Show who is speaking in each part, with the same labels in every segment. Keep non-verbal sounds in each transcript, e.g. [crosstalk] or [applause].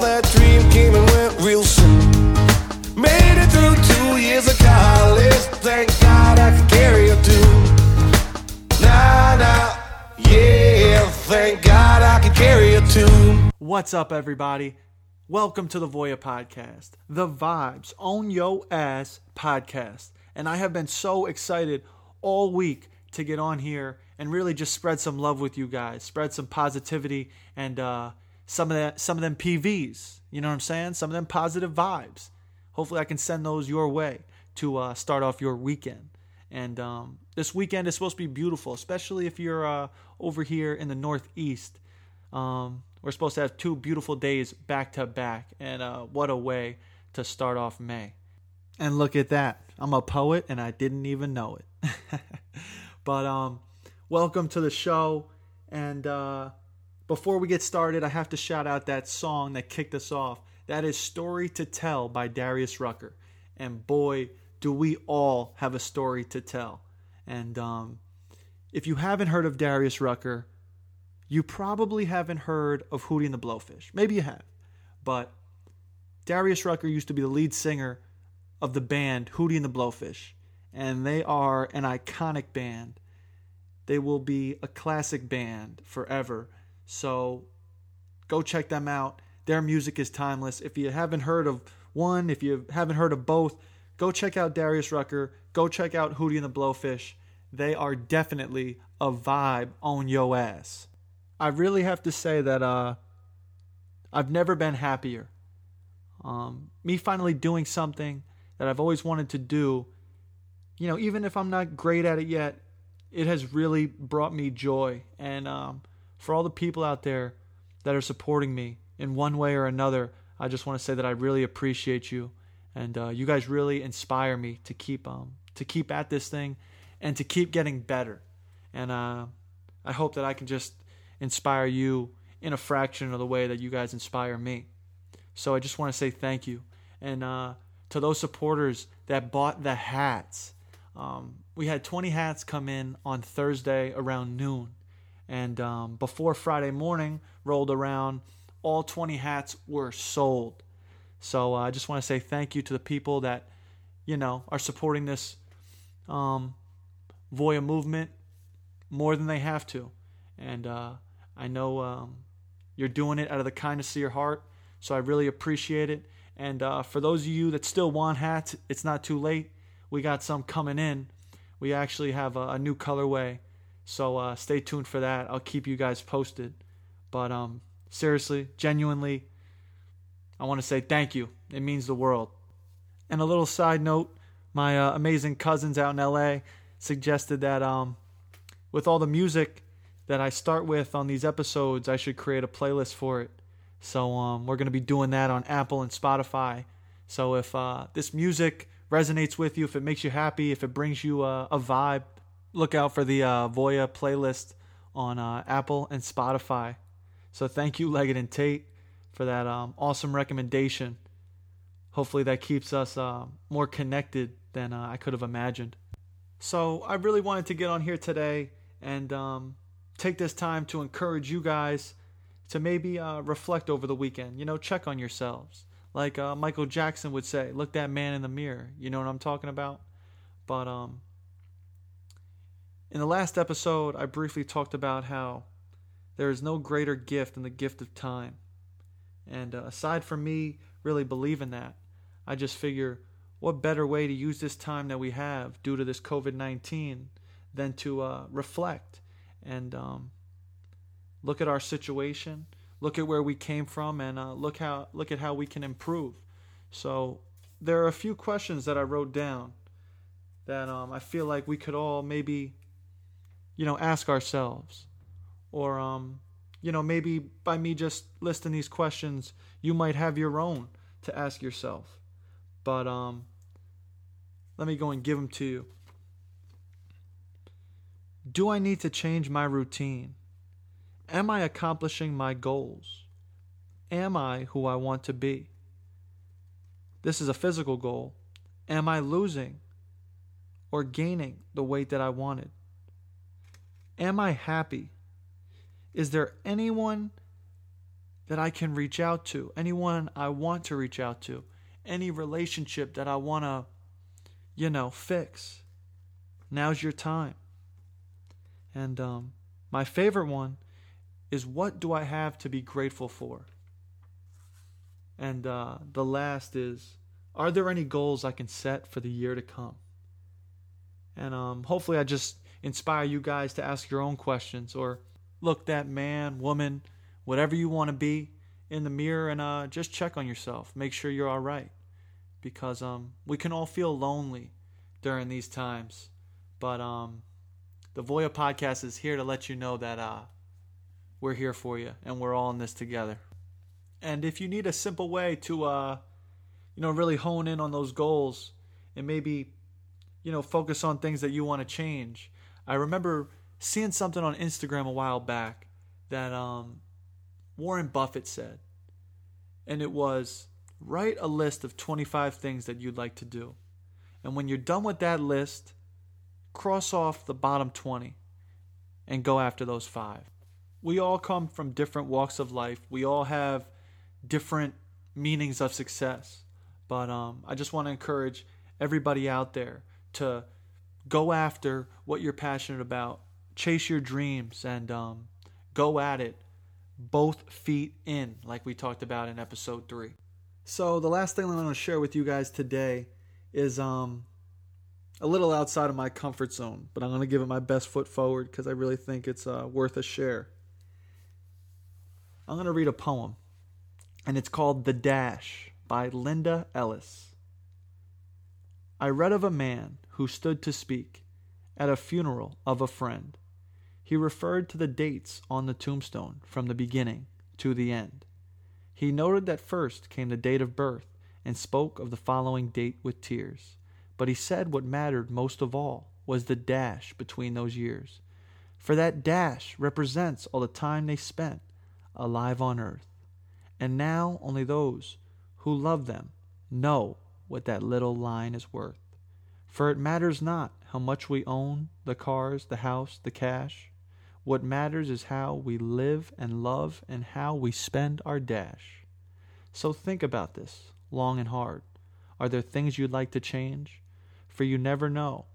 Speaker 1: That dream came and went real soon. Made it through two years of college. Thank God I could carry. Nah, nah, yeah. Thank God I could carry.
Speaker 2: What's up, everybody? Welcome to the Voya Podcast, the Vibes Own Yo Ass podcast. And I have been so excited all week to get on here and really just spread some love with you guys, spread some positivity and uh, some of that, some of them PVs. You know what I'm saying? Some of them positive vibes. Hopefully, I can send those your way to uh, start off your weekend. And um, this weekend is supposed to be beautiful, especially if you're uh, over here in the Northeast. Um, we're supposed to have two beautiful days back to back, and uh, what a way to start off May. And look at that. I'm a poet and I didn't even know it. [laughs] but um, welcome to the show. And uh, before we get started, I have to shout out that song that kicked us off. That is Story to Tell by Darius Rucker. And boy, do we all have a story to tell. And um, if you haven't heard of Darius Rucker, you probably haven't heard of Hootie and the Blowfish. Maybe you have. But Darius Rucker used to be the lead singer of the band Hootie and the Blowfish. And they are an iconic band. They will be a classic band forever. So go check them out. Their music is timeless. If you haven't heard of one, if you haven't heard of both, go check out Darius Rucker. Go check out Hootie and the Blowfish. They are definitely a vibe on yo ass. I really have to say that uh, I've never been happier. Um, me finally doing something that I've always wanted to do, you know, even if I'm not great at it yet, it has really brought me joy. And um, for all the people out there that are supporting me in one way or another, I just want to say that I really appreciate you, and uh, you guys really inspire me to keep um, to keep at this thing, and to keep getting better. And uh, I hope that I can just inspire you in a fraction of the way that you guys inspire me. So I just want to say thank you. And uh, to those supporters that bought the hats, um, we had 20 hats come in on Thursday around noon. And um, before Friday morning rolled around, all 20 hats were sold. So uh, I just want to say thank you to the people that, you know, are supporting this um, Voya movement more than they have to. And uh, I know um, you're doing it out of the kindness of your heart, so I really appreciate it. And uh, for those of you that still want hats, it's not too late. We got some coming in. We actually have a, a new colorway, so uh, stay tuned for that. I'll keep you guys posted. But um, seriously, genuinely, I want to say thank you. It means the world. And a little side note my uh, amazing cousins out in LA suggested that um, with all the music that I start with on these episodes, I should create a playlist for it. So um, we're going to be doing that on Apple and Spotify. So if uh, this music resonates with you, if it makes you happy, if it brings you a, a vibe, look out for the uh, Voya playlist on uh, Apple and Spotify. So thank you, Leggett and Tate, for that um, awesome recommendation. Hopefully that keeps us uh, more connected than uh, I could have imagined. So I really wanted to get on here today and um, take this time to encourage you guys to maybe uh, reflect over the weekend. You know, check on yourselves. Like uh, Michael Jackson would say, look that man in the mirror. You know what I'm talking about? But um, in the last episode, I briefly talked about how there is no greater gift than the gift of time. And uh, aside from me really believing that, I just figure what better way to use this time that we have due to this COVID 19 than to uh, reflect and um, look at our situation, look at where we came from, and uh, look how look at how we can improve. So there are a few questions that I wrote down that um, I feel like we could all maybe, you know, ask ourselves, or um, you know, maybe by me just listing these questions, you might have your own to ask yourself. But um, let me go and give them to you. Do I need to change my routine? Am I accomplishing my goals? Am I who I want to be? This is a physical goal. Am I losing or gaining the weight that I wanted? Am I happy? Is there anyone that I can reach out to? Anyone I want to reach out to? Any relationship that I want to, you know, fix? Now's your time. And um, my favorite one is what do I have to be grateful for? And uh, the last is are there any goals I can set for the year to come? And um, hopefully, I just inspire you guys to ask your own questions or look that man, woman, whatever you want to be in the mirror and uh, just check on yourself. Make sure you're all right because um, we can all feel lonely during these times. But um, the Voya podcast is here to let you know that uh, we're here for you and we're all in this together. And if you need a simple way to, uh, you know, really hone in on those goals and maybe, you know, focus on things that you want to change, I remember seeing something on Instagram a while back that um, Warren Buffett said, and it was write a list of 25 things that you'd like to do. And when you're done with that list, cross off the bottom 20 and go after those five. We all come from different walks of life. We all have different meanings of success. But um, I just want to encourage everybody out there to go after what you're passionate about, chase your dreams, and um, go at it both feet in, like we talked about in episode three. So the last thing I want to share with you guys today is um, a little outside of my comfort zone, but I'm going to give it my best foot forward because I really think it's uh, worth a share. I'm going to read a poem, and it's called The Dash by Linda Ellis. I read of a man who stood to speak at a funeral of a friend. He referred to the dates on the tombstone from the beginning to the end. He noted that first came the date of birth and spoke of the following date with tears. But he said what mattered most of all was the dash between those years. For that dash represents all the time they spent alive on earth. And now only those who love them know what that little line is worth. For it matters not how much we own the cars, the house, the cash. What matters is how we live and love and how we spend our dash. So think about this long and hard. Are there things you'd like to change? For you never know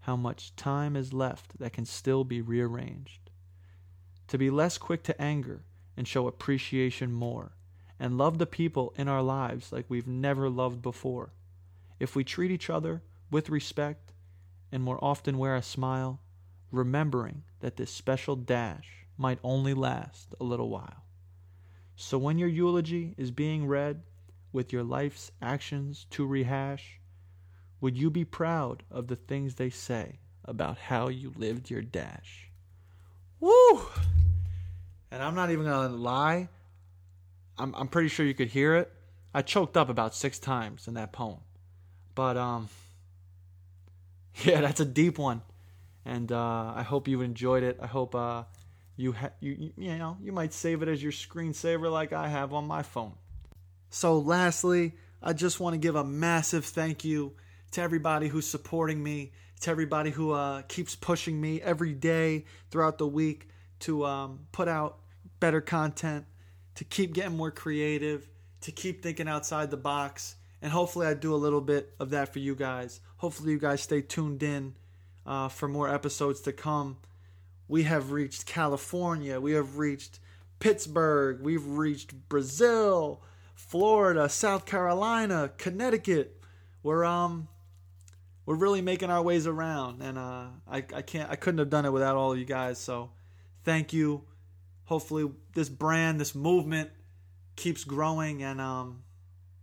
Speaker 2: how much time is left that can still be rearranged. To be less quick to anger and show appreciation more, and love the people in our lives like we've never loved before. If we treat each other with respect and more often wear a smile, remembering that this special dash might only last a little while. So when your eulogy is being read with your life's actions to rehash, would you be proud of the things they say about how you lived your dash? Woo! And I'm not even to lie. I'm, I'm pretty sure you could hear it. I choked up about six times in that poem. But, um, [laughs] yeah, that's a deep one, and uh, I hope you enjoyed it. I hope uh, you ha- you you know you might save it as your screensaver like I have on my phone. So, lastly, I just want to give a massive thank you to everybody who's supporting me, to everybody who uh, keeps pushing me every day throughout the week to um, put out better content, to keep getting more creative, to keep thinking outside the box and hopefully I do a little bit of that for you guys. Hopefully you guys stay tuned in uh, for more episodes to come. We have reached California. We have reached Pittsburgh. We've reached Brazil, Florida, South Carolina, Connecticut. We're um we're really making our ways around, and uh, I I can't I couldn't have done it without all of you guys. So thank you. Hopefully this brand, this movement keeps growing, and um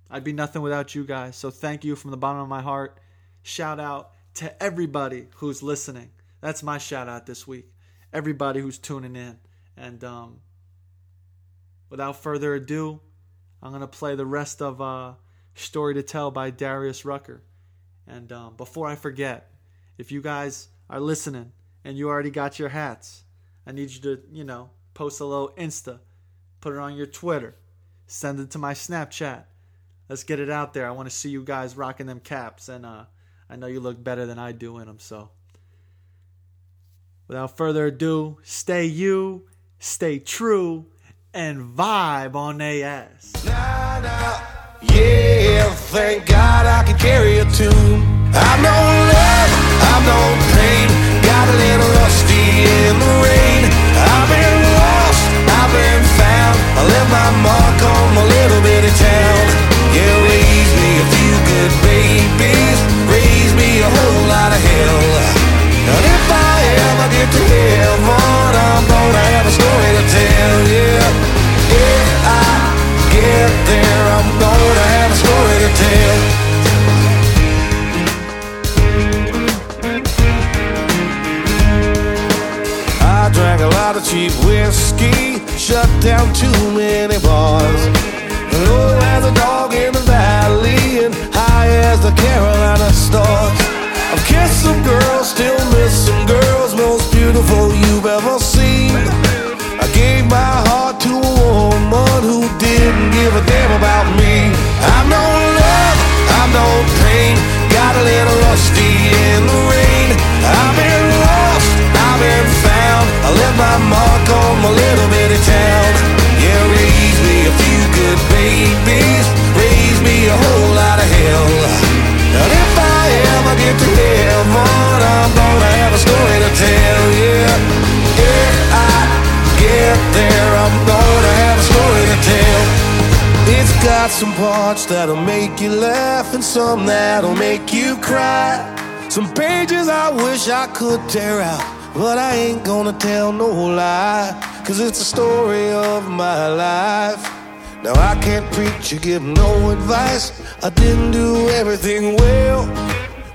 Speaker 2: I'd be nothing without you guys. So thank you from the bottom of my heart. Shout out to everybody who's listening. That's my shout out this week. Everybody who's tuning in. And um, without further ado, I'm going to play the rest of uh, Story to Tell by Darius Rucker. And um, before I forget, if you guys are listening and you already got your hats, I need you to, you know, post a little Insta, put it on your Twitter, send it to my Snapchat Let's get it out there. I want to see you guys rocking them caps. And uh, I know you look better than I do in them. So, without further ado, stay you, stay true, and vibe on ass.
Speaker 1: Nah, nah. Yeah, thank God I can carry a tune. I'm no love, I'm no pain. Got a little rusty in the rain. I've been lost, I've been found. I left my mark on my little bitty town. Cheap whiskey, shut down too many got some parts that'll make you laugh and some that'll make you cry. Some pages I wish I could tear out, but I ain't gonna tell no lie. Cause it's a story of my life. Now I can't preach or give no advice. I didn't do everything well.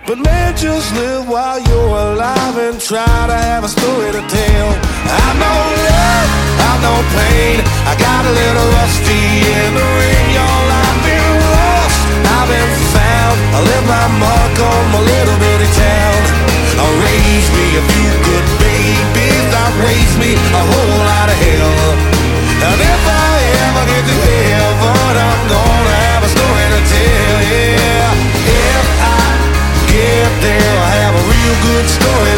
Speaker 1: But man, just live while you're alive and try to have a story to tell. Me a whole lot of hell. And if I ever get to heaven, I'm gonna have a story to tell. Yeah, if I get there, I'll have a real good story